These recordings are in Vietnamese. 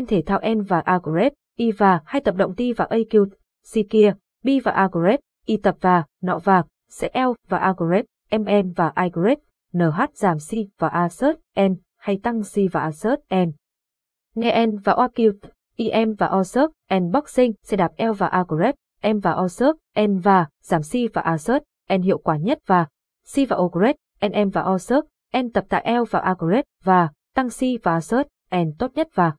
N thể thao N và Agret, I và hay tập động T và AQ, C kia, B và Agret, I tập và, nọ và, sẽ L và Agret, MN và I NH giảm C và assert N hay tăng C và assert N. Nghe N và OQ, IM và assert N boxing sẽ đạp L và Agret, M và assert N và, giảm C và assert N hiệu quả nhất và, C và Ogret, NM và O N tập tại L và Agret và, tăng C và assert N tốt nhất và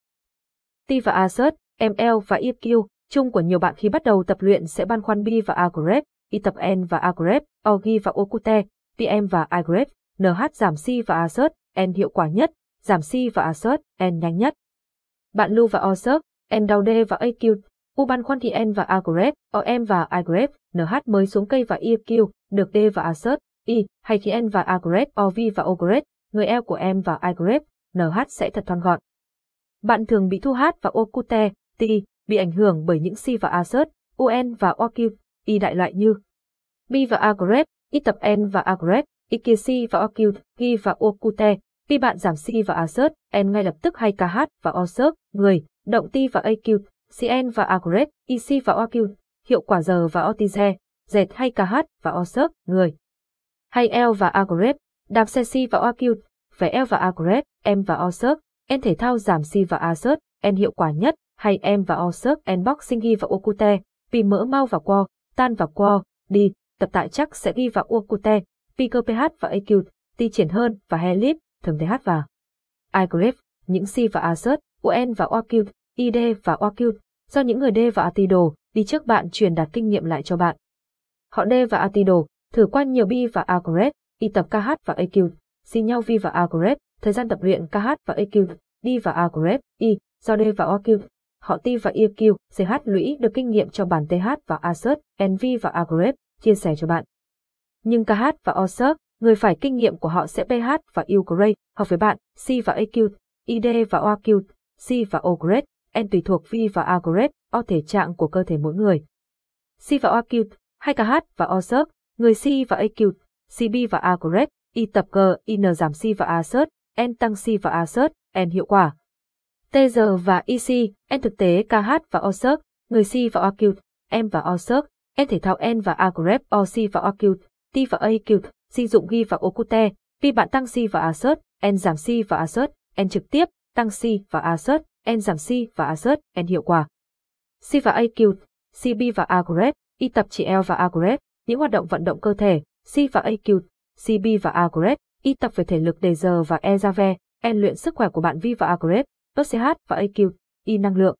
T và A sớt, ML và EQ, chung của nhiều bạn khi bắt đầu tập luyện sẽ băn khoăn B và A grep, tập N và A grep, Ogi và Okute, PM và I grep, NH giảm C và A sớt, N hiệu quả nhất, giảm C và A sớt, N nhanh nhất. Bạn Lu và O sớt, N đau D và AQ, U băn khoăn thì N và A grep, OM và I grep, NH mới xuống cây và EQ, được D và A sớt, I, e, hay khi N và A grep, OV và O grep, người eo của M và I grep, NH sẽ thật thon gọn. Bạn thường bị thu hát và Okute, ti, bị ảnh hưởng bởi những si và assert UN và okiv, I đại loại như bi và A y I tập N và A y I kia si và okiv, G và Okute, khi bạn giảm si và assert N ngay lập tức hay KH và osert, người, động ti và AQ, CN và A grep, si và OQ, hiệu quả giờ và otize, Z hay KH và osert, người. Hay L và A đạp xe si và OQ, vẽ L và A em M và osert, En thể thao giảm si và assert, en hiệu quả nhất, hay em và O en boxing ghi vào Okute, vì mỡ mau và quo, tan và quo, đi, tập tại chắc sẽ ghi vào Okute, vì cơ PH và AQ, ti triển hơn và Helip, thường TH và iGrip, những si và assert, UN và OQ, ID và OQ, do những người D và Atido đi trước bạn truyền đạt kinh nghiệm lại cho bạn. Họ D và Atido thử qua nhiều B và Agret, Y tập KH và AQ, xin nhau V và Agret, thời gian tập luyện KH và eq D và A i do D và OQ, họ T và EQ, CH lũy được kinh nghiệm cho bản TH và Assert, NV và Agrep, chia sẻ cho bạn. Nhưng KH và Assert, người phải kinh nghiệm của họ sẽ PH và Ugrade, học với bạn, C và eq ID và OQ, C và Ograde, N tùy thuộc V và Agrep, O thể trạng của cơ thể mỗi người. C và OQ, hay KH và Assert, người C và eq CB và Agrep, Y tập G, IN giảm C và Assert, n tăng si và Assert, N hiệu quả, tg và ic, N thực tế KH và OSERC, người si và OQ, M và OSERC, N thể thao N và A grep OC và OQ, T và AQ, C dụng ghi và Okute, vì bạn tăng si và Assert, N giảm si và Assert, N trực tiếp, tăng si và Assert, N giảm si và Assert, N hiệu quả. si và AQ, CB và A grep, Y tập chỉ L và A grep, những hoạt động vận động cơ thể, C và AQ, CB và A grep, Y tập về thể lực đề giờ và E ra ve, N luyện sức khỏe của bạn Vi và A grep, CH và AQ, Y năng lượng.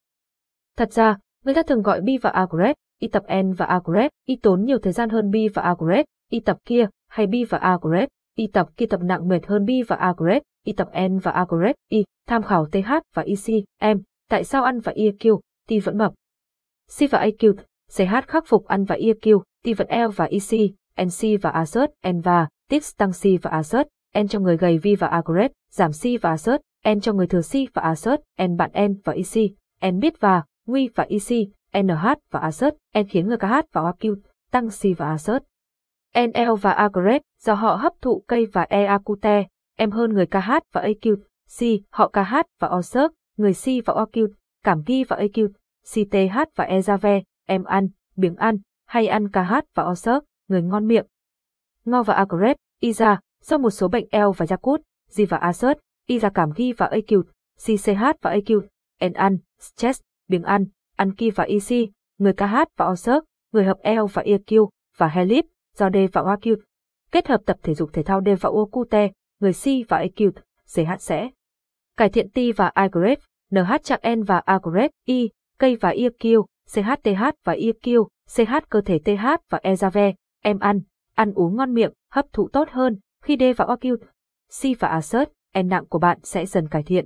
Thật ra, người ta thường gọi Bi và A Y tập N và A Y tốn nhiều thời gian hơn Bi và A Y tập kia, hay Bi và A Y tập kia tập nặng mệt hơn Bi và A Y tập N và A Y, tham khảo TH và EC, Em tại sao ăn và EQ, Ti vẫn mập. C và AQ, CH khắc phục ăn và EQ, Ti vẫn L và EC, NC và Assert, N và, Tips tăng C và Assert, N cho người gầy Vi và A giảm C và Assert, N cho người thừa C và Assert, N bạn N và EC, N biết và, Nguy và EC, NH và Assert, N khiến người KH và OQ, tăng C và Assert. NL và Agrep, do họ hấp thụ cây và EAQT, Em hơn người KH và AQ, C, họ KH và Assert, người C và OQ, cảm ghi và AQ, CTH và Ezave, Em ăn, biếng ăn, hay ăn KH và Assert, người ngon miệng. Ngo và Agrep, Iza, sau một số bệnh L và Yakut, di và Asert, Iza cảm ghi và AQ, CCH và AQ, N ăn, stress, biếng ăn, ăn ki và EC, người KH và Osert, người hợp L và EQ, và Helip, do D và OQ. Kết hợp tập thể dục thể thao D và OQT, người C và AQ, CH sẽ cải thiện T và I NH chặng N và A I, cây và EQ, CHTH và EQ, CH cơ thể TH và ezave, em ăn, ăn uống ngon miệng, hấp thụ tốt hơn, khi D và OQ, C và Assert, N e nặng của bạn sẽ dần cải thiện.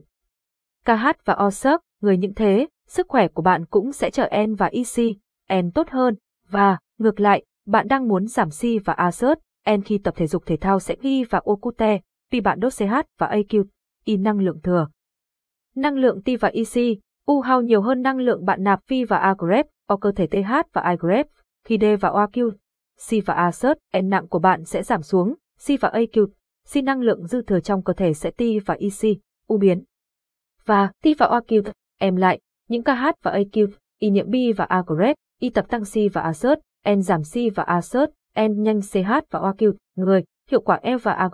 KH và OSERC, người những thế, sức khỏe của bạn cũng sẽ trở N và EC, N tốt hơn, và, ngược lại, bạn đang muốn giảm C và assert N khi tập thể dục thể thao sẽ ghi và Okute, vì bạn đốt CH và AQ, Y năng lượng thừa. Năng lượng T và EC, U hao nhiều hơn năng lượng bạn nạp phi và A grep, O cơ thể TH và I grep, khi D và OQ, Si và ASERT, N nặng của bạn sẽ giảm xuống, Si và AQ, si năng lượng dư thừa trong cơ thể sẽ ti và EC, U biến. Và ti và OQ, em lại, những KH và AQ, Y niệm B và A Y tập tăng si và assert, N giảm si và assert, N nhanh CH và OQ, người, hiệu quả e và A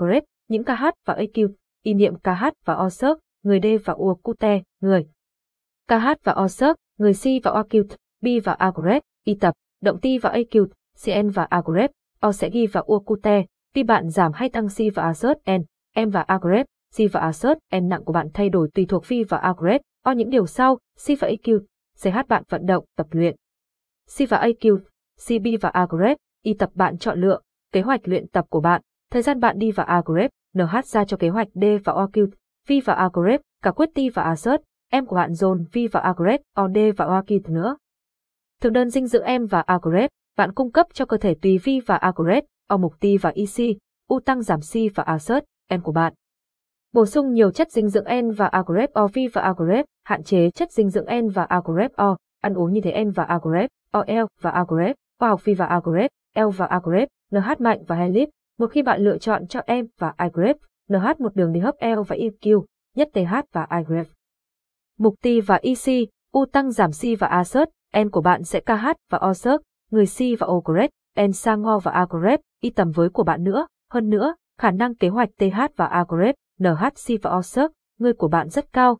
những KH và AQ, Y niệm KH và OSERT, người D và U cute, người. KH và OSERT, người C và OQ, B và A Y tập, động ti và AQ, CN và A O sẽ ghi vào Uakute. Tuy bạn giảm hay tăng Si và assert N, M và A Si và assert, N nặng của bạn thay đổi tùy thuộc phi và A O những điều sau, Si và AQ, CH bạn vận động, tập luyện. Si và AQ, CB và A Y tập bạn chọn lựa, kế hoạch luyện tập của bạn, thời gian bạn đi và A NH ra cho kế hoạch D và OQ, V và A cả quyết ti và assert, Em của bạn dồn V và A OD và OQ nữa. Thực đơn dinh dưỡng Em và A bạn cung cấp cho cơ thể tùy vi và Agret, grep, O mục ti và EC, U tăng giảm si và assert, em của bạn. Bổ sung nhiều chất dinh dưỡng N và A O vi và A hạn chế chất dinh dưỡng N và A O, ăn uống như thế N và A o OL và A khoa học vi và A L và A NH mạnh và Helip. Một khi bạn lựa chọn cho M và I NH một đường đi hấp L và EQ, nhất TH và I. Mục ti và EC, U tăng giảm si và assert, N của bạn sẽ KH và O OSERT, người Si và Ogret, grep, N và A Y tầm với của bạn nữa, hơn nữa, khả năng kế hoạch TH và A NHC và Osirk, người của bạn rất cao,